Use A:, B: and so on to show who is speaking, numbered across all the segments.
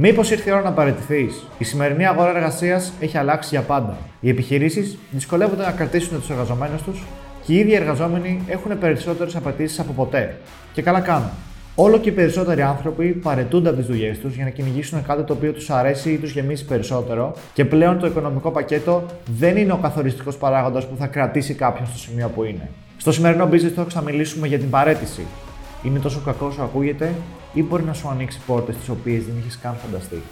A: Μήπως ήρθε η ώρα να παραιτηθεί. Η σημερινή αγορά εργασίας έχει αλλάξει για πάντα. Οι επιχειρήσεις δυσκολεύονται να κρατήσουν τους εργαζομένους τους και οι ίδιοι εργαζόμενοι έχουν περισσότερες απαιτήσεις από ποτέ. Και καλά κάνουν. Όλο και οι περισσότεροι άνθρωποι παρετούνται από τις δουλειές τους για να κυνηγήσουν κάτι το οποίο τους αρέσει ή τους γεμίσει περισσότερο και πλέον το οικονομικό πακέτο δεν είναι ο καθοριστικός παράγοντας που θα κρατήσει κάποιον στο σημείο που είναι. Στο σημερινό business talk θα μιλήσουμε για την παρέτηση. Είναι τόσο κακός όσο ακούγεται ή μπορεί να σου ανοίξει πόρτες τις οποίες δεν είχες καν φανταστεί.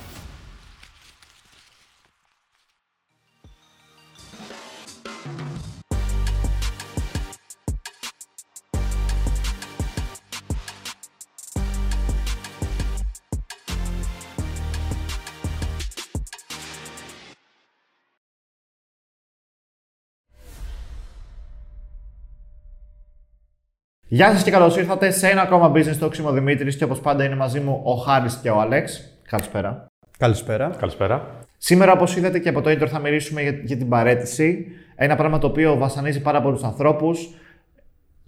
A: Γεια σας και καλώς ήρθατε σε ένα ακόμα business talk. Είμαι ο Δημήτρης και όπως πάντα είναι μαζί μου ο Χάρης και ο Αλέξ. Καλησπέρα.
B: Καλησπέρα.
C: Καλησπέρα.
A: Σήμερα, όπως είδατε και από το intro, θα μιλήσουμε για, για την παρέτηση. Ένα πράγμα το οποίο βασανίζει πάρα πολλούς ανθρώπους.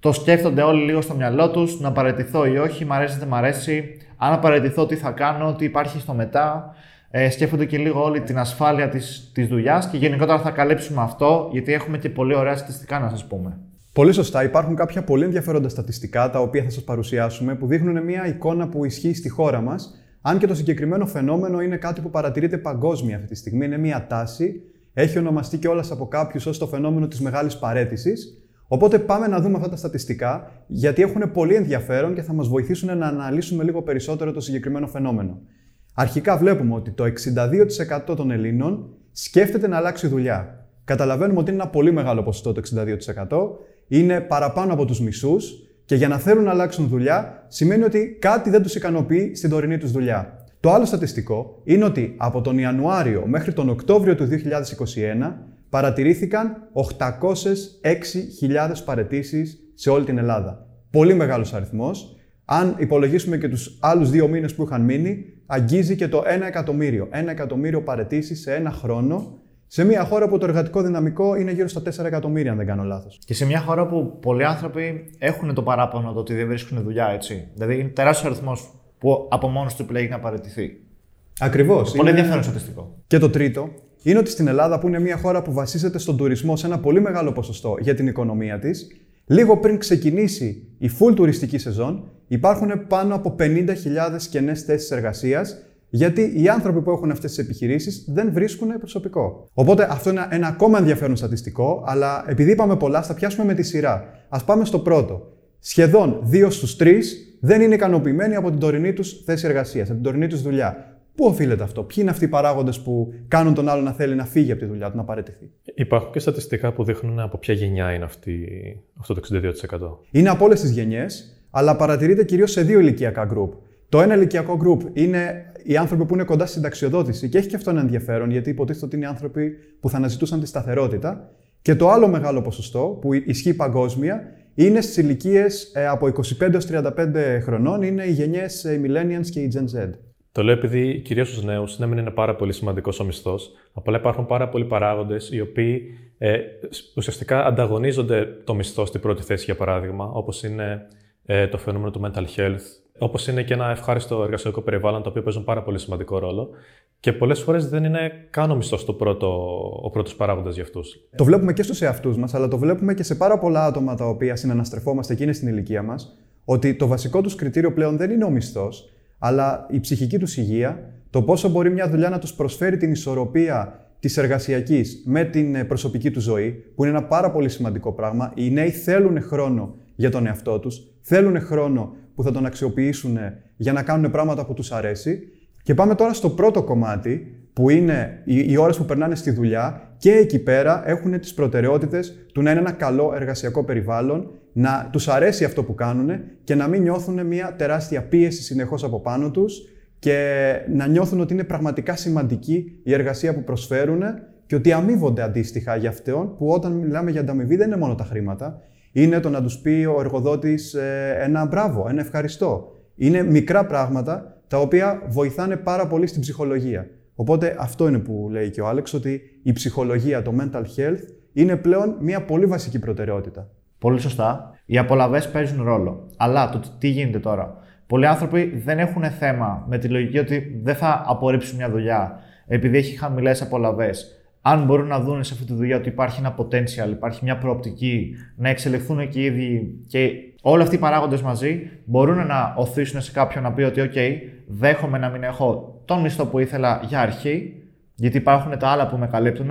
A: Το σκέφτονται όλοι λίγο στο μυαλό τους, να παρετηθώ ή όχι, μ' αρέσει, δεν μ' αρέσει. Αν παρετηθώ, τι θα κάνω, τι υπάρχει στο μετά. Ε, σκέφτονται και λίγο όλη την ασφάλεια της της δουλειάς και γενικότερα θα καλύψουμε αυτό, γιατί έχουμε και πολύ ωραία στατιστικά να σας πούμε.
B: Πολύ σωστά. Υπάρχουν κάποια πολύ ενδιαφέροντα στατιστικά τα οποία θα σας παρουσιάσουμε που δείχνουν μια εικόνα που ισχύει στη χώρα μας. Αν και το συγκεκριμένο φαινόμενο είναι κάτι που παρατηρείται παγκόσμια αυτή τη στιγμή, είναι μια τάση. Έχει ονομαστεί κιόλας από κάποιους ως το φαινόμενο της μεγάλης παρέτησης. Οπότε πάμε να δούμε αυτά τα στατιστικά, γιατί έχουν πολύ ενδιαφέρον και θα μας βοηθήσουν να αναλύσουμε λίγο περισσότερο το συγκεκριμένο φαινόμενο. Αρχικά βλέπουμε ότι το 62% των Ελλήνων σκέφτεται να αλλάξει δουλειά. Καταλαβαίνουμε ότι είναι ένα πολύ μεγάλο ποσοστό το 62% είναι παραπάνω από τους μισούς και για να θέλουν να αλλάξουν δουλειά σημαίνει ότι κάτι δεν τους ικανοποιεί στην τωρινή τους δουλειά. Το άλλο στατιστικό είναι ότι από τον Ιανουάριο μέχρι τον Οκτώβριο του 2021 παρατηρήθηκαν 806.000 παρετήσεις σε όλη την Ελλάδα. Πολύ μεγάλος αριθμός. Αν υπολογίσουμε και τους άλλους δύο μήνες που είχαν μείνει, αγγίζει και το 1 εκατομμύριο. 1 εκατομμύριο παρετήσεις σε ένα χρόνο σε μια χώρα που το εργατικό δυναμικό είναι γύρω στα 4 εκατομμύρια, αν δεν κάνω λάθος.
A: Και σε μια χώρα που πολλοί άνθρωποι έχουν το παράπονο το ότι δεν βρίσκουν δουλειά, έτσι. Δηλαδή είναι τεράστιος αριθμός που από μόνος του επιλέγει να παραιτηθεί.
B: Ακριβώς.
A: Πολύ είναι... ενδιαφέρον στατιστικό.
B: Και το τρίτο είναι ότι στην Ελλάδα, που είναι μια χώρα που βασίζεται στον τουρισμό σε ένα πολύ μεγάλο ποσοστό για την οικονομία της, λίγο πριν ξεκινήσει η full τουριστική σεζόν, υπάρχουν πάνω από 50.000 κενές θέσεις εργασίας γιατί οι άνθρωποι που έχουν αυτές τις επιχειρήσεις δεν βρίσκουν προσωπικό. Οπότε αυτό είναι ένα ακόμα ενδιαφέρον στατιστικό, αλλά επειδή είπαμε πολλά, θα πιάσουμε με τη σειρά. Α πάμε στο πρώτο. Σχεδόν 2 στους 3 δεν είναι ικανοποιημένοι από την τωρινή τους θέση εργασίας, από την τωρινή τους δουλειά. Πού οφείλεται αυτό, Ποιοι είναι αυτοί οι παράγοντες που κάνουν τον άλλο να θέλει να φύγει από τη δουλειά του, να παραιτηθεί.
C: Υπάρχουν και στατιστικά που δείχνουν από ποια γενιά είναι αυτή, αυτό το 62%.
B: Είναι από όλες τις γενιές, αλλά παρατηρείται κυρίως σε δύο ηλικιακά γκρουπ. Το ένα ηλικιακό γκρουπ είναι οι άνθρωποι που είναι κοντά στη συνταξιοδότηση και έχει και αυτό ένα ενδιαφέρον γιατί υποτίθεται ότι είναι οι άνθρωποι που θα αναζητούσαν τη σταθερότητα. Και το άλλο μεγάλο ποσοστό που ισχύει παγκόσμια είναι στις ηλικίες ε, από 25 έως 35 χρονών, είναι οι γενιές ε, οι Millennials και οι Gen Z.
C: Το λέω επειδή κυρίως στους νέους ναι, μεν είναι πάρα πολύ σημαντικός ο μισθός, απλά υπάρχουν πάρα πολλοί παράγοντες οι οποίοι ε, ουσιαστικά ανταγωνίζονται το μισθό στην πρώτη θέση, για παράδειγμα, όπως είναι ε, το φαινόμενο του mental health, Όπως είναι και ένα ευχάριστο εργασιακό περιβάλλον, το οποίο παίζουν πάρα πολύ σημαντικό ρόλο. Και πολλές φορές δεν είναι καν ο μισθό ο πρώτος παράγοντας για αυτούς.
B: Το βλέπουμε και στους εαυτούς μας, αλλά το βλέπουμε και σε πάρα πολλά άτομα τα οποία συναναστρεφόμαστε εκείνη στην ηλικία μας, ότι το βασικό τους κριτήριο πλέον δεν είναι ο μισθό, αλλά η ψυχική τους υγεία, το πόσο μπορεί μια δουλειά να τους προσφέρει την ισορροπία της εργασιακής με την προσωπική τους ζωή, που είναι ένα πάρα πολύ σημαντικό πράγμα. Οι νέοι θέλουν χρόνο για τον εαυτό τους, θέλουν χρόνο που θα τον αξιοποιήσουν για να κάνουν πράγματα που τους αρέσει. Και πάμε τώρα στο πρώτο κομμάτι, που είναι οι, οι ώρες που περνάνε στη δουλειά και εκεί πέρα έχουν τις προτεραιότητες του να είναι ένα καλό εργασιακό περιβάλλον, να τους αρέσει αυτό που κάνουν και να μην νιώθουν μια τεράστια πίεση συνεχώς από πάνω τους και να νιώθουν ότι είναι πραγματικά σημαντική η εργασία που προσφέρουν και ότι αμείβονται αντίστοιχα για αυτόν που όταν μιλάμε για ανταμοιβή δεν είναι μόνο τα χρήματα, είναι το να τους πει ο εργοδότης ε, ένα μπράβο, ένα ευχαριστώ. Είναι μικρά πράγματα τα οποία βοηθάνε πάρα πολύ στην ψυχολογία. Οπότε αυτό είναι που λέει και ο Άλεξ, ότι η ψυχολογία, το mental health, είναι πλέον μια πολύ βασική προτεραιότητα.
A: Πολύ σωστά. Οι απολαυές παίζουν ρόλο. Αλλά το τι γίνεται τώρα. Πολλοί άνθρωποι δεν έχουν θέμα με τη λογική ότι δεν θα απορρίψουν μια δουλειά επειδή έχει χαμηλές απολαυές. Αν μπορούν να δουν σε αυτή τη δουλειά ότι υπάρχει ένα potential, υπάρχει μια προοπτική, να εξελιχθούν και οι ίδιοι και όλοι αυτοί οι παράγοντες μαζί μπορούν να οθήσουν σε κάποιον να πει ότι, OK, δέχομαι να μην έχω τον μισθό που ήθελα για αρχή, γιατί υπάρχουν τα άλλα που με καλύπτουν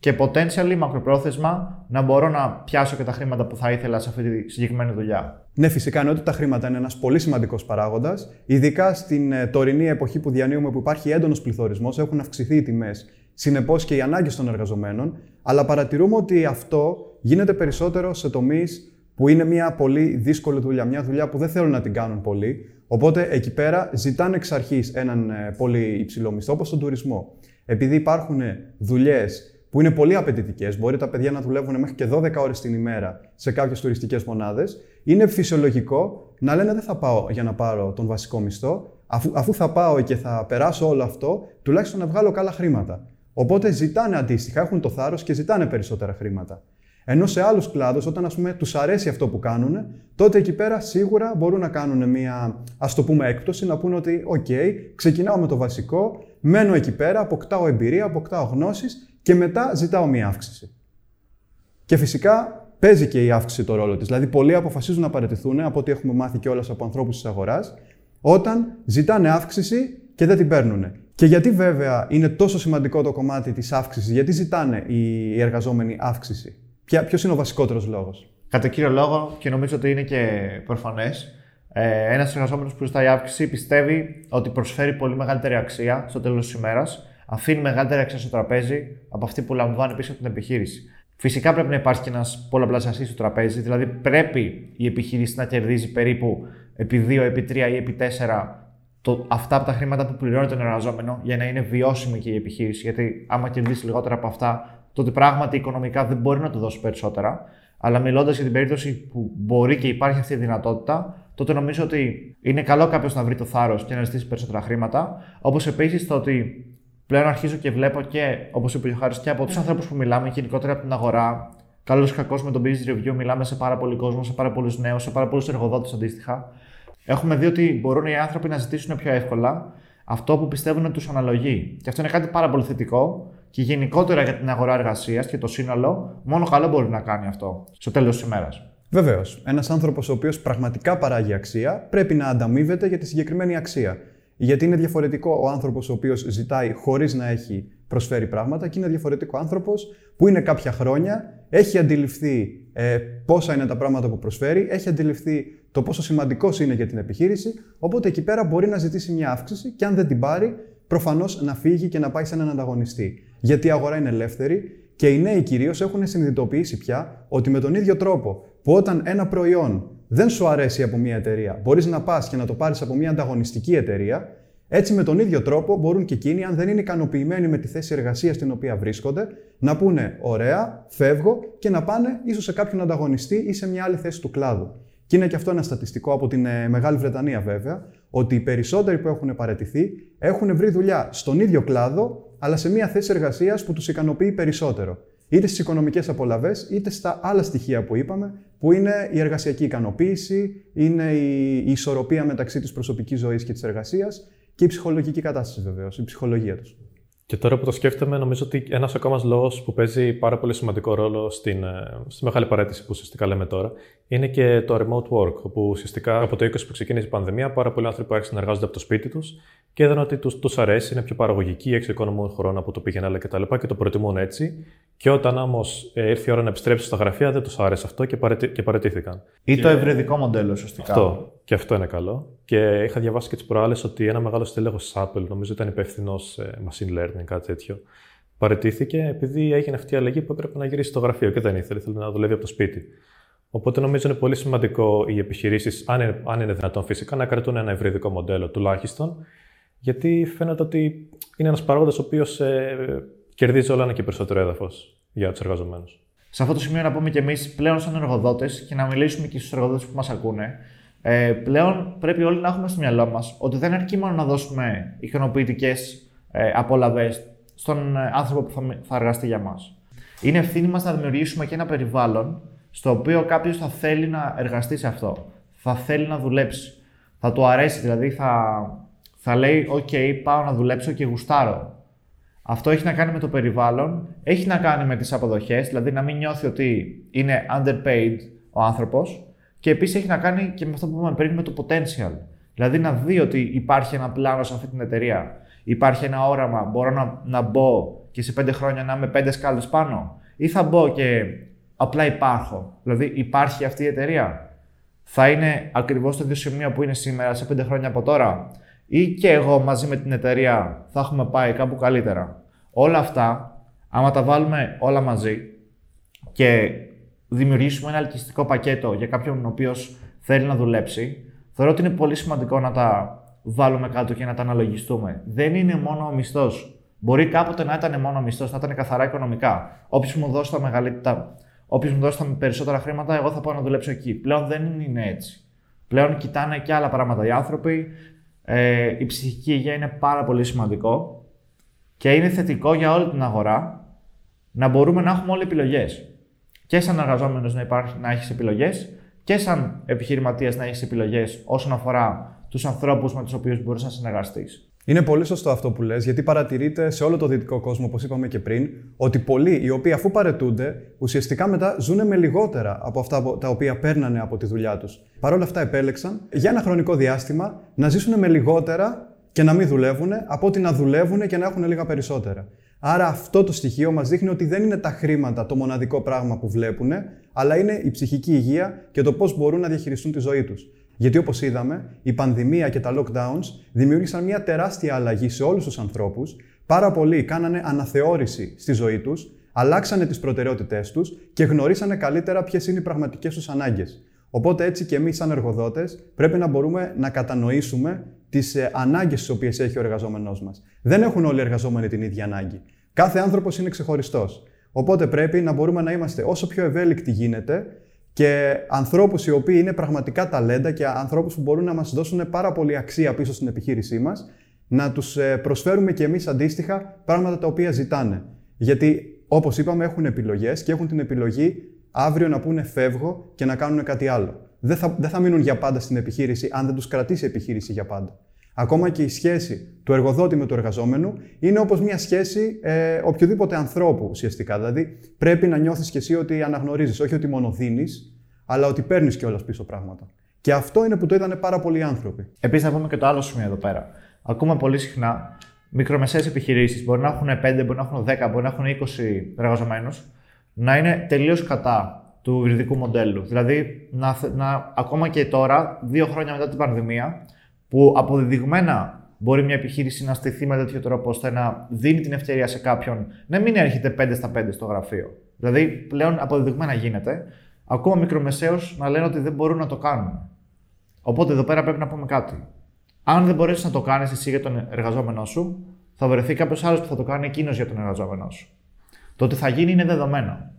A: και potentially μακροπρόθεσμα να μπορώ να πιάσω και τα χρήματα που θα ήθελα σε αυτή τη συγκεκριμένη δουλειά.
B: Ναι, φυσικά είναι ότι τα χρήματα είναι ένας πολύ σημαντικός παράγοντας. Ειδικά στην ε, τωρινή εποχή που διανύουμε, που υπάρχει έντονος πληθωρισμός, έχουν αυξηθεί οι τιμές. Συνεπώς και οι ανάγκες των εργαζομένων. Αλλά παρατηρούμε ότι αυτό γίνεται περισσότερο σε τομείς που είναι μια πολύ δύσκολη δουλειά. Μια δουλειά που δεν θέλουν να την κάνουν πολύ. Οπότε εκεί πέρα ζητάνε εξ αρχής έναν ε, πολύ υψηλό μισθό, όπως τον τουρισμό. Επειδή υπάρχουν δουλειές που είναι πολύ απαιτητικές, μπορεί τα παιδιά να δουλεύουν μέχρι και 12 ώρες την ημέρα σε κάποιες τουριστικές μονάδες, είναι φυσιολογικό να λένε δεν θα πάω για να πάρω τον βασικό μισθό, αφού, αφού θα πάω και θα περάσω όλο αυτό, τουλάχιστον να βγάλω καλά χρήματα. Οπότε ζητάνε αντίστοιχα, έχουν το θάρρος και ζητάνε περισσότερα χρήματα. Ενώ σε άλλους κλάδους, όταν ας πούμε τους αρέσει αυτό που κάνουν, τότε εκεί πέρα σίγουρα μπορούν να κάνουν μια ας το πούμε έκπτωση, να πούνε ότι, OK, ξεκινάω με το βασικό, μένω εκεί πέρα, αποκτάω εμπειρία, αποκτάω γνώσεις και μετά ζητάω μία αύξηση. Και φυσικά παίζει και η αύξηση το ρόλο της. Δηλαδή, πολλοί αποφασίζουν να παραιτηθούν, από ό,τι έχουμε μάθει και όλα από ανθρώπους της αγοράς, όταν ζητάνε αύξηση και δεν την παίρνουν. Και γιατί βέβαια είναι τόσο σημαντικό το κομμάτι της αύξησης, γιατί ζητάνε οι εργαζόμενοι αύξηση; Ποιος είναι ο βασικότερος λόγος;
A: Κατά κύριο λόγο, και νομίζω ότι είναι και προφανές, ε, ένας εργαζόμενος που ζητάει αύξηση πιστεύει ότι προσφέρει πολύ μεγαλύτερη αξία στο τέλος της ημέρας αφήνει μεγαλύτερη αξία στο τραπέζι από αυτή που λαμβάνει πίσω από την επιχείρηση. Φυσικά πρέπει να υπάρχει και ένας πολλαπλασιαστής στο τραπέζι, δηλαδή πρέπει η επιχείρηση να κερδίζει περίπου επί 2, επί 3 ή επί 4 το, αυτά από τα χρήματα που πληρώνει τον εργαζόμενο για να είναι βιώσιμη και η επιχείρηση. Γιατί άμα κερδίσει λιγότερα από αυτά, τότε πράγματι οικονομικά δεν μπορεί να του δώσει περισσότερα. Αλλά μιλώντας για την περίπτωση που μπορεί και υπάρχει αυτή η δυνατότητα, τότε νομίζω ότι είναι καλό κάποιος να βρει το θάρρος και να ζητήσει περισσότερα χρήματα. Όπως επίσης το ότι πλέον αρχίζω και βλέπω και, όπως είπε ο Χάρης, και από τους ανθρώπους που μιλάμε, γενικότερα από την αγορά. Καλός ή κακός με τον business review, μιλάμε σε πάρα πολύ κόσμο, σε πάρα πολλούς νέους, σε πάρα πολλούς εργοδότες αντίστοιχα. Έχουμε δει ότι μπορούν οι άνθρωποι να ζητήσουν πιο εύκολα αυτό που πιστεύουν ότι τους αναλογεί. Και αυτό είναι κάτι πάρα πολύ θετικό και γενικότερα για την αγορά εργασίας και το σύνολο, μόνο καλό μπορεί να κάνει αυτό στο τέλος της ημέρας.
B: Βεβαίως. Ένας άνθρωπος ο οποίος πραγματικά παράγει αξία πρέπει να ανταμείβεται για τη συγκεκριμένη αξία. Γιατί είναι διαφορετικό ο άνθρωπος ο οποίος ζητάει χωρίς να έχει προσφέρει πράγματα και είναι διαφορετικό άνθρωπος που είναι κάποια χρόνια, έχει αντιληφθεί ε, πόσα είναι τα πράγματα που προσφέρει, έχει αντιληφθεί το πόσο σημαντικός είναι για την επιχείρηση, οπότε εκεί πέρα μπορεί να ζητήσει μια αύξηση και αν δεν την πάρει, προφανώς να φύγει και να πάει σε έναν ανταγωνιστή. Γιατί η αγορά είναι ελεύθερη και οι νέοι κυρίως έχουν συνειδητοποιήσει πια ότι με τον ίδιο τρόπο που όταν ένα προϊόν δεν σου αρέσει από μια εταιρεία, μπορείς να πας και να το πάρεις από μια ανταγωνιστική εταιρεία, έτσι με τον ίδιο τρόπο μπορούν και εκείνοι, αν δεν είναι ικανοποιημένοι με τη θέση εργασίας στην οποία βρίσκονται, να πούνε: Ωραία, φεύγω και να πάνε ίσως σε κάποιον ανταγωνιστή ή σε μια άλλη θέση του κλάδου. Και είναι και αυτό ένα στατιστικό από την ε, Μεγάλη Βρετανία, βέβαια, ότι οι περισσότεροι που έχουν παραιτηθεί έχουν βρει δουλειά στον ίδιο κλάδο, αλλά σε μια θέση εργασίας που τους ικανοποιεί περισσότερο είτε στις οικονομικές απολαυές, είτε στα άλλα στοιχεία που είπαμε, που είναι η εργασιακή ικανοποίηση, είναι η, ισορροπία μεταξύ της προσωπικής ζωής και της εργασίας και η ψυχολογική κατάσταση βεβαίως, η ψυχολογία τους.
C: Και τώρα που το σκέφτομαι, νομίζω ότι ένας ακόμα λόγος που παίζει πάρα πολύ σημαντικό ρόλο στην, ε, στη μεγάλη παρέτηση που ουσιαστικά λέμε τώρα είναι και το remote work. Όπου ουσιαστικά από το 20 που ξεκίνησε η πανδημία, πάρα πολλοί άνθρωποι άρχισαν να εργάζονται από το σπίτι τους και είδαν ότι τους τους αρέσει, είναι πιο παραγωγικοί, εξοικονομούν χρόνο από το πήγαινε άλλα κτλ. Και, και το προτιμούν έτσι. Και όταν όμως ε, ήρθε η ώρα να επιστρέψουν στα γραφεία, δεν τους άρεσε αυτό και, παρετι... και παρετήθηκαν.
A: Ή και... το ευρεδικό μοντέλο, ουσιαστικά.
C: Αυτό. Και αυτό είναι καλό. Και είχα διαβάσει και τις προάλλες ότι ένα μεγάλο στέλεχος της Apple, νομίζω ήταν υπεύθυνος machine learning, κάτι τέτοιο, παρετήθηκε επειδή έγινε αυτή η αλλαγή που έπρεπε να γυρίσει στο γραφείο και δεν ήθελε, ήθελε να δουλεύει από το σπίτι. Οπότε νομίζω είναι πολύ σημαντικό οι επιχειρήσεις, αν, είναι, αν είναι δυνατόν φυσικά, να κρατούν ένα ευρυδικό μοντέλο τουλάχιστον, γιατί φαίνεται ότι είναι ένας παράγοντας ο οποίος ε, κερδίζει όλο ένα και περισσότερο έδαφος για τους εργαζομένους.
A: Σε αυτό το σημείο να πούμε και εμείς πλέον σαν εργοδότες και να μιλήσουμε και στους εργοδότες που μας ακούνε, ε, πλέον πρέπει όλοι να έχουμε στο μυαλό μας ότι δεν αρκεί μόνο να δώσουμε ικανοποιητικές ε, απολαυές στον ε, άνθρωπο που θα, θα εργαστεί για μας. Είναι ευθύνη μας να δημιουργήσουμε και ένα περιβάλλον στο οποίο κάποιος θα θέλει να εργαστεί σε αυτό. Θα θέλει να δουλέψει. Θα του αρέσει, δηλαδή θα, θα λέει: OK, πάω να δουλέψω και γουστάρω. Αυτό έχει να κάνει με το περιβάλλον, έχει να κάνει με τις αποδοχές, δηλαδή να μην νιώθει ότι είναι underpaid ο άνθρωπος και επίσης έχει να κάνει και με αυτό που είπαμε πριν με το potential. Δηλαδή να δει ότι υπάρχει ένα πλάνο σε αυτή την εταιρεία, υπάρχει ένα όραμα, μπορώ να, να μπω και σε πέντε χρόνια να είμαι πέντε σκάλες πάνω; Ή θα μπω και απλά υπάρχω; Δηλαδή υπάρχει αυτή η εταιρεία; Θα είναι ακριβώς το ίδιο σημείο που είναι σήμερα σε πέντε χρόνια από τώρα; Ή και εγώ μαζί με την εταιρεία θα έχουμε πάει κάπου καλύτερα; Όλα αυτά, άμα τα βάλουμε όλα μαζί και δημιουργήσουμε ένα ελκυστικό πακέτο για κάποιον ο οποίος θέλει να δουλέψει, θεωρώ ότι είναι πολύ σημαντικό να τα βάλουμε κάτω και να τα αναλογιστούμε. Δεν είναι μόνο ο μισθός. Μπορεί κάποτε να ήταν μόνο ο μισθός, να ήταν καθαρά οικονομικά. Όποιος μου δώσει τα μεγαλύτερα, όποιος μου δώσει τα περισσότερα χρήματα, εγώ θα πάω να δουλέψω εκεί. Πλέον δεν είναι έτσι. Πλέον κοιτάνε και άλλα πράγματα οι άνθρωποι. Ε, η ψυχική υγεία είναι πάρα πολύ σημαντικό και είναι θετικό για όλη την αγορά να μπορούμε να έχουμε όλοι επιλογές. Και σαν εργαζόμενος να, να έχεις επιλογές και σαν επιχειρηματίας να έχεις επιλογές όσον αφορά τους ανθρώπους με τους οποίους μπορείς να συνεργαστείς.
B: Είναι πολύ σωστό αυτό που λες, γιατί παρατηρείται σε όλο το δυτικό κόσμο, όπως είπαμε και πριν, ότι πολλοί οι οποίοι αφού παρετούνται, ουσιαστικά μετά ζουν με λιγότερα από αυτά τα οποία παίρνανε από τη δουλειά τους. Παρ' όλα αυτά επέλεξαν για ένα χρονικό διάστημα να ζήσουν με λιγότερα και να μην δουλεύουν, από ότι να δουλεύουν και να έχουν λίγα περισσότερα. Άρα αυτό το στοιχείο μας δείχνει ότι δεν είναι τα χρήματα το μοναδικό πράγμα που βλέπουν, αλλά είναι η ψυχική υγεία και το πώς μπορούν να διαχειριστούν τη ζωή τους. Γιατί όπως είδαμε, η πανδημία και τα lockdowns δημιούργησαν μια τεράστια αλλαγή σε όλους τους ανθρώπους. Πάρα πολλοί κάνανε αναθεώρηση στη ζωή τους, αλλάξανε τις προτεραιότητές τους και γνωρίσανε καλύτερα ποιες είναι οι πραγματικές τους ανάγκες. Οπότε έτσι και εμείς, σαν εργοδότες, πρέπει να μπορούμε να κατανοήσουμε τις ε, ανάγκες τις οποίες έχει ο εργαζόμενός μας. Δεν έχουν όλοι οι εργαζόμενοι την ίδια ανάγκη. Κάθε άνθρωπος είναι ξεχωριστός. Οπότε πρέπει να μπορούμε να είμαστε όσο πιο ευέλικτοι γίνεται και ανθρώπους οι οποίοι είναι πραγματικά ταλέντα και ανθρώπους που μπορούν να μας δώσουν πάρα πολύ αξία πίσω στην επιχείρησή μας, να τους ε, προσφέρουμε και εμείς αντίστοιχα πράγματα τα οποία ζητάνε. Γιατί, όπως είπαμε, έχουν επιλογές και έχουν την επιλογή αύριο να πούνε φεύγω και να κάνουν κάτι άλλο. Δεν θα, δεν θα μείνουν για πάντα στην επιχείρηση αν δεν τους κρατήσει η επιχείρηση για πάντα. Ακόμα και η σχέση του εργοδότη με του εργαζόμενου είναι όπως μια σχέση ε, οποιοδήποτε ανθρώπου ουσιαστικά. Δηλαδή πρέπει να νιώθεις και εσύ ότι αναγνωρίζεις, όχι ότι μόνο δίνεις, αλλά ότι παίρνεις κιόλας πίσω πράγματα. Και αυτό είναι που το είδανε πάρα πολλοί άνθρωποι.
A: Επίσης, να πούμε και το άλλο σημείο εδώ πέρα. Ακούμε πολύ συχνά μικρομεσαίες επιχειρήσεις, μπορεί να έχουν 5, μπορεί να έχουν 10, μπορεί να έχουν 20 εργαζομένους, να είναι τελείως κατά του υβριδικού μοντέλου. Δηλαδή, να, να, ακόμα και τώρα, δύο χρόνια μετά την πανδημία, που αποδεδειγμένα μπορεί μια επιχείρηση να στηθεί με τέτοιο τρόπο ώστε να δίνει την ευκαιρία σε κάποιον να μην έρχεται 5 στα 5 στο γραφείο. Δηλαδή πλέον αποδεδειγμένα γίνεται, ακόμα μικρομεσαίως να λένε ότι δεν μπορούν να το κάνουν. Οπότε εδώ πέρα πρέπει να πούμε κάτι. Αν δεν μπορέσεις να το κάνεις εσύ για τον εργαζόμενό σου, θα βρεθεί κάποιος άλλος που θα το κάνει εκείνος για τον εργαζόμενό σου. Το ότι θα γίνει είναι δεδομένο.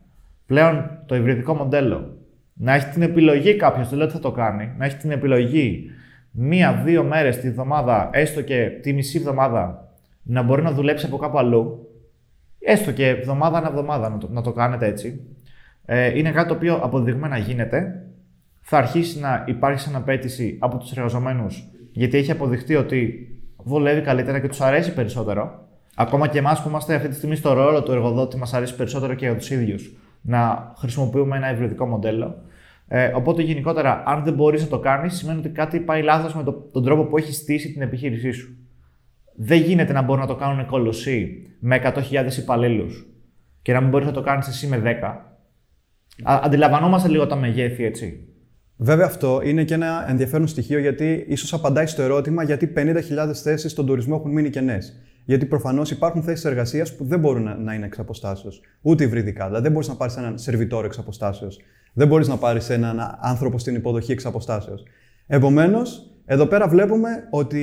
A: Πλέον το υβριδικό μοντέλο να έχει την επιλογή κάποιος, δεν λέω ότι θα το κάνει, να έχει την επιλογή μία-δύο μέρες τη βδομάδα, έστω και τη μισή εβδομάδα, να μπορεί να δουλέψει από κάπου αλλού, έστω και εβδομάδα ανά εβδομάδα να το, να το κάνετε έτσι, ε, είναι κάτι το οποίο αποδειγμένα γίνεται. Θα αρχίσει να υπάρχει σαν απέτηση από τους εργαζομένους, γιατί έχει αποδειχτεί ότι βολεύει καλύτερα και τους αρέσει περισσότερο. Ακόμα και εμάς που είμαστε αυτή τη στιγμή στο ρόλο του εργοδότη, μας αρέσει περισσότερο και για τους ίδιους να χρησιμοποιούμε ένα υβριδικό μοντέλο. Ε, οπότε γενικότερα, αν δεν μπορείς να το κάνεις, σημαίνει ότι κάτι πάει λάθος με το, τον τρόπο που έχεις στήσει την επιχείρησή σου. Δεν γίνεται να μπορούν να το κάνουν κολοσσοί με 100.000 υπαλλήλους και να μην μπορείς να το κάνεις εσύ με 10. Α, αντιλαμβανόμαστε λίγο τα μεγέθη, έτσι.
B: Βέβαια, αυτό είναι και ένα ενδιαφέρον στοιχείο γιατί ίσως απαντάει στο ερώτημα γιατί 50.000 θέσεις στον τουρισμό έχουν μείνει κενές. Γιατί προφανώς υπάρχουν θέσεις εργασίας που δεν μπορούν να είναι εξ αποστάσεως. Ούτε υβριδικά. Δηλαδή, δεν μπορείς να πάρεις έναν σερβιτόρο εξ αποστάσεως. Δεν μπορείς να πάρεις έναν άνθρωπο στην υποδοχή εξ αποστάσεως. Επομένως, εδώ πέρα βλέπουμε ότι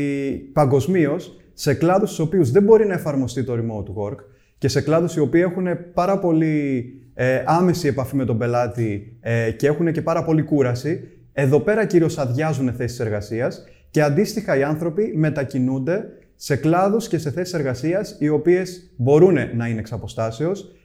B: παγκοσμίως σε κλάδους στους οποίους δεν μπορεί να εφαρμοστεί το remote work και σε κλάδους οι οποίοι έχουν πάρα πολύ ε, άμεση επαφή με τον πελάτη ε, και έχουν και πάρα πολύ κούραση, εδώ πέρα κυρίως αδειάζουν θέσεις εργασίας και αντίστοιχα οι άνθρωποι μετακινούνται σε κλάδους και σε θέσεις εργασίας οι οποίες μπορούν να είναι εξ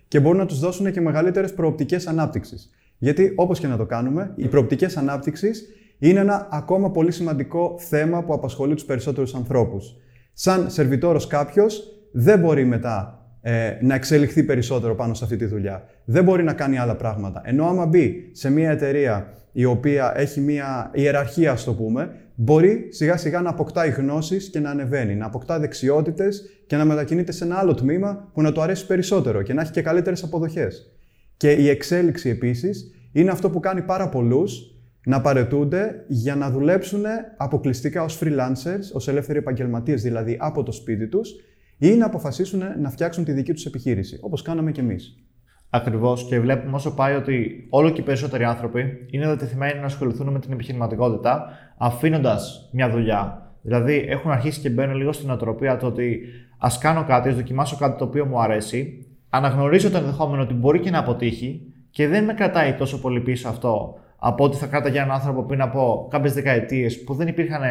B: και μπορούν να τους δώσουν και μεγαλύτερες προοπτικές ανάπτυξης. Γιατί όπως και να το κάνουμε, οι προοπτικές ανάπτυξης είναι ένα ακόμα πολύ σημαντικό θέμα που απασχολεί τους περισσότερους ανθρώπους. Σαν σερβιτόρος κάποιος δεν μπορεί μετά ε, να εξελιχθεί περισσότερο πάνω σε αυτή τη δουλειά. Δεν μπορεί να κάνει άλλα πράγματα. Ενώ άμα μπει σε μια εταιρεία η οποία έχει μια ιεραρχία, ας το πούμε, μπορεί σιγά σιγά να αποκτάει γνώσεις και να ανεβαίνει, να αποκτά δεξιότητες και να μετακινείται σε ένα άλλο τμήμα που να του αρέσει περισσότερο και να έχει και καλύτερες αποδοχές. Και η εξέλιξη επίσης είναι αυτό που κάνει πάρα πολλούς να παρετούνται για να δουλέψουν αποκλειστικά ως freelancers, ως ελεύθεροι επαγγελματίες δηλαδή από το σπίτι τους ή να αποφασίσουν να φτιάξουν τη δική τους επιχείρηση, όπως κάναμε κι εμείς.
A: Ακριβώς και βλέπουμε όσο πάει ότι όλο και οι περισσότεροι άνθρωποι είναι δεδεθειμένοι να ασχοληθούν με την επιχειρηματικότητα, αφήνοντας μια δουλειά. Δηλαδή, έχουν αρχίσει και μπαίνουν λίγο στην οτροπία το ότι ας κάνω κάτι, ας δοκιμάσω κάτι το οποίο μου αρέσει, αναγνωρίζω το ενδεχόμενο ότι μπορεί και να αποτύχει και δεν με κρατάει τόσο πολύ πίσω αυτό από ότι θα κράταγε έναν άνθρωπο πριν από κάποιες δεκαετίες που δεν υπήρχαν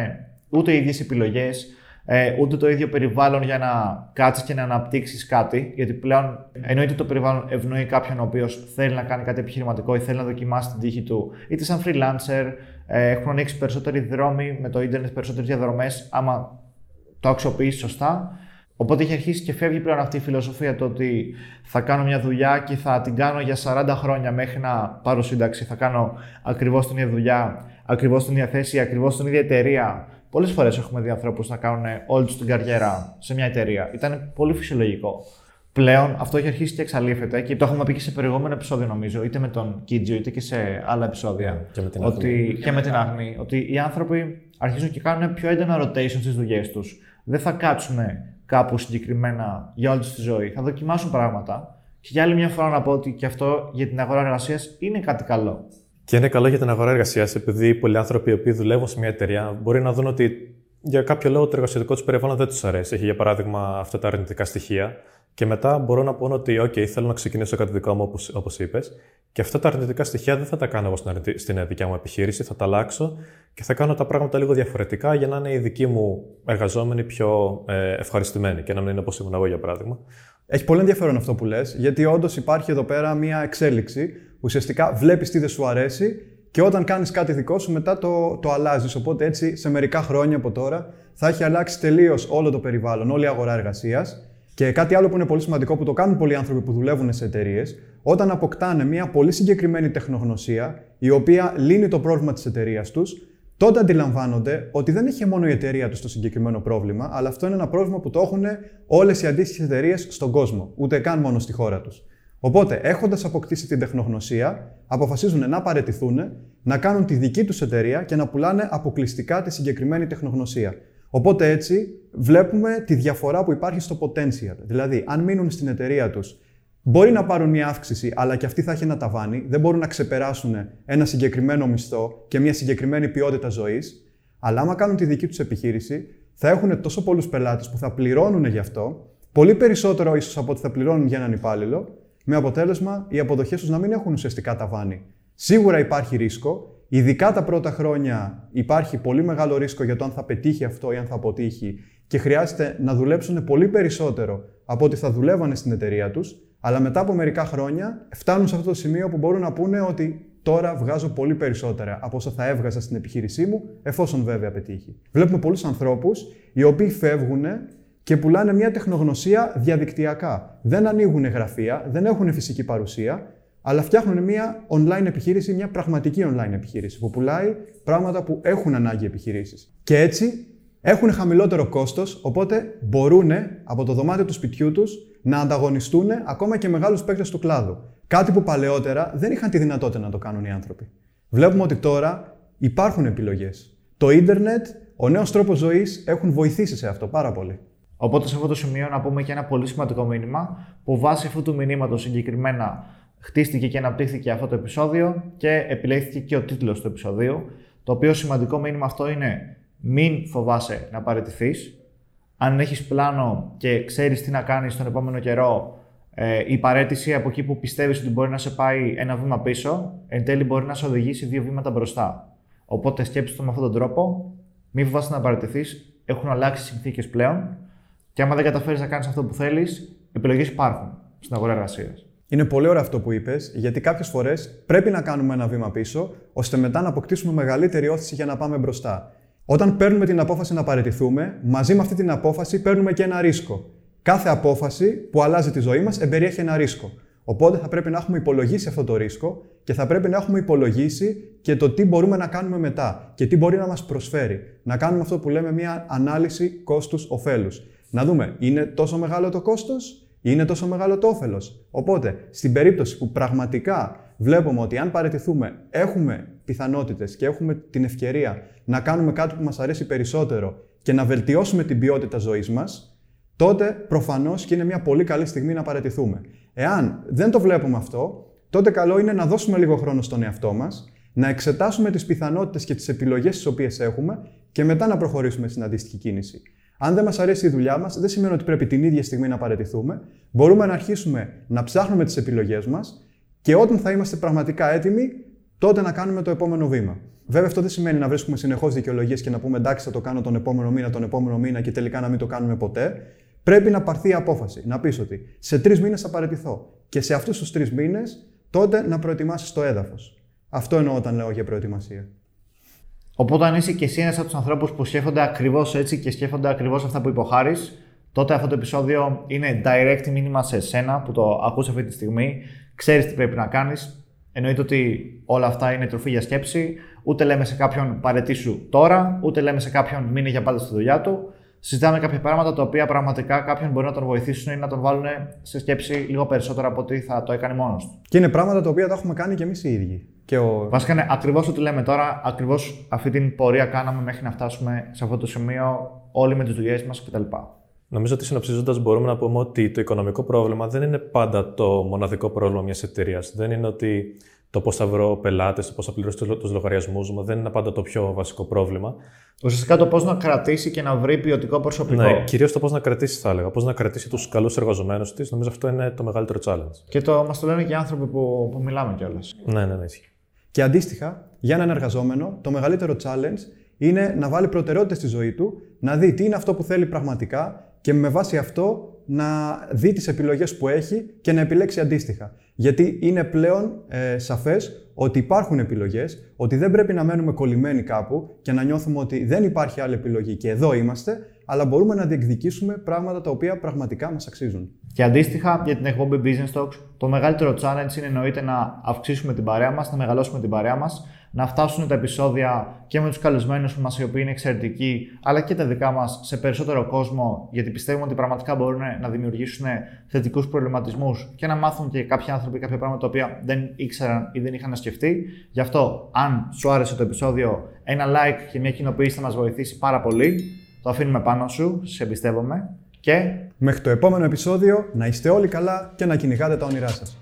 A: ούτε οι ίδιες επιλογές, ε, ούτε το ίδιο περιβάλλον για να κάτσεις και να αναπτύξεις κάτι. Γιατί πλέον εννοείται το περιβάλλον ευνοεί κάποιον ο οποίος θέλει να κάνει κάτι επιχειρηματικό ή θέλει να δοκιμάσει την τύχη του, είτε σαν freelancer. Ε, έχουν ανοίξει περισσότεροι δρόμοι με το ίντερνετ, περισσότερες διαδρομές, άμα το αξιοποιήσει σωστά. Οπότε έχει αρχίσει και φεύγει πλέον αυτή η φιλοσοφία το ότι θα κάνω μια δουλειά και θα την κάνω για 40 χρόνια μέχρι να πάρω σύνταξη. Θα κάνω ακριβώς την ίδια δουλειά, ακριβώς την ίδια θέση, ακριβώς την ίδια εταιρεία. Πολλές φορές έχουμε δει ανθρώπους να κάνουν όλη τους την καριέρα σε μια εταιρεία. Ήταν πολύ φυσιολογικό. Πλέον αυτό έχει αρχίσει και εξαλείφεται και το έχουμε πει και σε προηγούμενο επεισόδιο, νομίζω, είτε με τον Κίτζιο είτε και σε άλλα επεισόδια.
C: Και με την
A: ότι, και με την Αγνή. Ότι οι άνθρωποι αρχίζουν και κάνουν πιο έντονα rotation στις δουλειές τους. Δεν θα κάτσουν κάπου συγκεκριμένα για όλη τους τη ζωή. Θα δοκιμάσουν πράγματα. Και για άλλη μια φορά να πω ότι και αυτό για την αγορά εργασίας είναι κάτι καλό.
C: Και είναι καλό για την αγορά εργασίας, επειδή πολλοί άνθρωποι οι οποίοι δουλεύουν σε μια εταιρεία μπορεί να δουν ότι για κάποιο λόγο το εργασιακό τους περιβάλλον δεν τους αρέσει. Έχει για παράδειγμα αυτά τα αρνητικά στοιχεία. Και μετά μπορούν να πούνε ότι, OK, θέλω να ξεκινήσω κάτι δικό μου, όπως είπες. Και αυτά τα αρνητικά στοιχεία δεν θα τα κάνω εγώ στην δικιά μου επιχείρηση, θα τα αλλάξω και θα κάνω τα πράγματα λίγο διαφορετικά για να είναι οι δικοί μου εργαζόμενοι πιο ε, ευχαριστημένοι και να μην είναι όπως ήμουν εγώ, για παράδειγμα.
B: Έχει πολύ ενδιαφέρον αυτό που λες, γιατί όντως υπάρχει εδώ πέρα μια εξέλιξη. Ουσιαστικά βλέπεις τι δεν σου αρέσει και όταν κάνεις κάτι δικό σου, μετά το, το αλλάζεις. Οπότε έτσι, σε μερικά χρόνια από τώρα, θα έχει αλλάξει τελείως όλο το περιβάλλον, όλη η αγορά εργασίας. Και κάτι άλλο που είναι πολύ σημαντικό που το κάνουν πολλοί άνθρωποι που δουλεύουν σε εταιρείες, όταν αποκτάνε μια πολύ συγκεκριμένη τεχνογνωσία, η οποία λύνει το πρόβλημα της εταιρείας τους, τότε αντιλαμβάνονται ότι δεν έχει μόνο η εταιρεία τους το συγκεκριμένο πρόβλημα, αλλά αυτό είναι ένα πρόβλημα που το έχουν όλες οι αντίστοιχες εταιρείες στον κόσμο, ούτε καν μόνο στη χώρα τους. Οπότε, έχοντας αποκτήσει την τεχνογνωσία, αποφασίζουν να παρετηθούν, να κάνουν τη δική τους εταιρεία και να πουλάνε αποκλειστικά τη συγκεκριμένη τεχνογνωσία. Οπότε έτσι βλέπουμε τη διαφορά που υπάρχει στο potential. Δηλαδή, αν μείνουν στην εταιρεία τους, μπορεί να πάρουν μια αύξηση, αλλά και αυτή θα έχει ένα ταβάνι. Δεν μπορούν να ξεπεράσουν ένα συγκεκριμένο μισθό και μια συγκεκριμένη ποιότητα ζωής. Αλλά άμα κάνουν τη δική τους επιχείρηση, θα έχουν τόσο πολλούς πελάτες που θα πληρώνουν γι' αυτό, πολύ περισσότερο ίσως από ό,τι θα πληρώνουν για έναν υπάλληλο, με αποτέλεσμα οι αποδοχές τους να μην έχουν ουσιαστικά ταβάνι. Σίγουρα υπάρχει ρίσκο, Ειδικά τα πρώτα χρόνια υπάρχει πολύ μεγάλο ρίσκο για το αν θα πετύχει αυτό ή αν θα αποτύχει και χρειάζεται να δουλέψουν πολύ περισσότερο από ό,τι θα δουλεύανε στην εταιρεία τους, αλλά μετά από μερικά χρόνια φτάνουν σε αυτό το σημείο που μπορούν να πούνε ότι τώρα βγάζω πολύ περισσότερα από όσα θα έβγαζα στην επιχείρησή μου, εφόσον βέβαια πετύχει. Βλέπουμε πολλούς ανθρώπους οι οποίοι φεύγουν και πουλάνε μια τεχνογνωσία διαδικτυακά. Δεν ανοίγουν γραφεία, δεν έχουν φυσική παρουσία αλλά φτιάχνουν μια online επιχείρηση, μια πραγματική online επιχείρηση που πουλάει πράγματα που έχουν ανάγκη επιχειρήσεις. Και έτσι έχουν χαμηλότερο κόστος, οπότε μπορούν από το δωμάτιο του σπιτιού τους να ανταγωνιστούν ακόμα και μεγάλους παίκτες του κλάδου. Κάτι που παλαιότερα δεν είχαν τη δυνατότητα να το κάνουν οι άνθρωποι. Βλέπουμε ότι τώρα υπάρχουν επιλογές. Το ίντερνετ, ο νέος τρόπος ζωής έχουν βοηθήσει σε αυτό πάρα πολύ.
A: Οπότε σε αυτό το σημείο να πούμε και ένα πολύ σημαντικό μήνυμα που βάσει αυτού του μηνύματος συγκεκριμένα χτίστηκε και αναπτύχθηκε αυτό το επεισόδιο και επιλέχθηκε και ο τίτλος του επεισοδίου. Το οποίο σημαντικό μήνυμα αυτό είναι μην φοβάσαι να παραιτηθείς. Αν έχεις πλάνο και ξέρεις τι να κάνεις τον επόμενο καιρό, ε, η παρέτηση από εκεί που πιστεύεις ότι μπορεί να σε πάει ένα βήμα πίσω, εν τέλει μπορεί να σε οδηγήσει δύο βήματα μπροστά. Οπότε σκέψτε το με αυτόν τον τρόπο, μην φοβάσαι να παραιτηθείς, έχουν αλλάξει συνθήκες πλέον και άμα δεν καταφέρεις να κάνεις αυτό που θέλεις, επιλογές υπάρχουν στην αγορά εργασίας.
B: Είναι πολύ ωραίο αυτό που είπες, γιατί κάποιες φορές πρέπει να κάνουμε ένα βήμα πίσω, ώστε μετά να αποκτήσουμε μεγαλύτερη όθηση για να πάμε μπροστά. Όταν παίρνουμε την απόφαση να παραιτηθούμε, μαζί με αυτή την απόφαση παίρνουμε και ένα ρίσκο. Κάθε απόφαση που αλλάζει τη ζωή μας εμπεριέχει ένα ρίσκο. Οπότε θα πρέπει να έχουμε υπολογίσει αυτό το ρίσκο και θα πρέπει να έχουμε υπολογίσει και το τι μπορούμε να κάνουμε μετά και τι μπορεί να μας προσφέρει. Να κάνουμε αυτό που λέμε μια ανάλυση κόστου-οφέλου. Να δούμε, είναι τόσο μεγάλο το κόστος, είναι τόσο μεγάλο το όφελος. Οπότε, στην περίπτωση που πραγματικά βλέπουμε ότι αν παραιτηθούμε έχουμε πιθανότητες και έχουμε την ευκαιρία να κάνουμε κάτι που μας αρέσει περισσότερο και να βελτιώσουμε την ποιότητα ζωής μας, τότε προφανώς και είναι μια πολύ καλή στιγμή να παραιτηθούμε. Εάν δεν το βλέπουμε αυτό, τότε καλό είναι να δώσουμε λίγο χρόνο στον εαυτό μας, να εξετάσουμε τις πιθανότητες και τις επιλογές τις οποίες έχουμε και μετά να προχωρήσουμε στην αντίστοιχη κίνηση. Αν δεν μας αρέσει η δουλειά μας, δεν σημαίνει ότι πρέπει την ίδια στιγμή να παραιτηθούμε. Μπορούμε να αρχίσουμε να ψάχνουμε τις επιλογές μας και όταν θα είμαστε πραγματικά έτοιμοι, τότε να κάνουμε το επόμενο βήμα. Βέβαια, αυτό δεν σημαίνει να βρίσκουμε συνεχώς δικαιολογίες και να πούμε εντάξει, θα το κάνω τον επόμενο μήνα, τον επόμενο μήνα και τελικά να μην το κάνουμε ποτέ. Πρέπει να πάρθει η απόφαση. Να πεις ότι σε τρεις μήνες θα παραιτηθώ. Και σε αυτούς τους τρεις μήνες, τότε να προετοιμάσεις το έδαφος. Αυτό εννοώ όταν λέω για προετοιμασία.
A: Οπότε, αν είσαι και εσύ ένας από τους ανθρώπους που σκέφτονται ακριβώς έτσι και σκέφτονται ακριβώς αυτά που είπε ο Χάρης, τότε αυτό το επεισόδιο είναι direct μήνυμα σε εσένα που το ακούς αυτή τη στιγμή. Ξέρεις τι πρέπει να κάνεις. Εννοείται ότι όλα αυτά είναι τροφή για σκέψη. Ούτε λέμε σε κάποιον παρετήσου τώρα, ούτε λέμε σε κάποιον μείνει για πάντα στη δουλειά του συζητάμε κάποια πράγματα τα οποία πραγματικά κάποιον μπορεί να τον βοηθήσουν ή να τον βάλουν σε σκέψη λίγο περισσότερο από ότι θα το έκανε μόνος του.
B: Και είναι πράγματα τα οποία τα έχουμε κάνει και εμείς οι ίδιοι. Και ο...
A: Βασικά είναι ακριβώς ό,τι λέμε τώρα, ακριβώς αυτή την πορεία κάναμε μέχρι να φτάσουμε σε αυτό το σημείο όλοι με τις δουλειές μας κτλ.
C: Νομίζω ότι συνοψίζοντας, μπορούμε να πούμε ότι το οικονομικό πρόβλημα δεν είναι πάντα το μοναδικό πρόβλημα μιας εταιρείας. Δεν είναι ότι το πώς θα βρω πελάτες, το πώς θα πληρώσω τους λογαριασμούς μου δεν είναι πάντα το πιο βασικό πρόβλημα.
A: Ουσιαστικά το πώς να κρατήσει και να βρει ποιοτικό προσωπικό.
C: Ναι, κυρίως το πώς να κρατήσει, θα έλεγα. Πώς να κρατήσει τους καλούς εργαζομένους της, νομίζω αυτό είναι το μεγαλύτερο challenge.
A: Και το μας το λένε και οι άνθρωποι που, που μιλάμε κιόλας.
C: Ναι, ναι, ναι,
B: Και αντίστοιχα, για έναν εργαζόμενο, το μεγαλύτερο challenge είναι να βάλει προτεραιότητες στη ζωή του, να δει τι είναι αυτό που θέλει πραγματικά και με βάση αυτό να δει τις επιλογές που έχει και να επιλέξει αντίστοιχα. Γιατί είναι πλέον ε, σαφές ότι υπάρχουν επιλογές, ότι δεν πρέπει να μένουμε κολλημένοι κάπου και να νιώθουμε ότι δεν υπάρχει άλλη επιλογή και εδώ είμαστε, αλλά μπορούμε να διεκδικήσουμε πράγματα τα οποία πραγματικά μας αξίζουν.
A: Και αντίστοιχα για την εκπομπή Business Talks, το μεγαλύτερο challenge είναι εννοείται να αυξήσουμε την παρέα μας, να μεγαλώσουμε την παρέα μας, να φτάσουν τα επεισόδια και με τους καλεσμένους μας, οι οποίοι είναι εξαιρετικοί, αλλά και τα δικά μας σε περισσότερο κόσμο, γιατί πιστεύουμε ότι πραγματικά μπορούν να δημιουργήσουν θετικούς προβληματισμούς και να μάθουν και κάποιοι άνθρωποι κάποια πράγματα τα οποία δεν ήξεραν ή δεν είχαν σκεφτεί. Γι' αυτό, αν σου άρεσε το επεισόδιο, ένα like και μια κοινοποίηση θα μας βοηθήσει πάρα πολύ. Το αφήνουμε πάνω σου, σε εμπιστεύομαι. Και
B: μέχρι το επόμενο επεισόδιο να είστε όλοι καλά και να κυνηγάτε τα όνειρά σας.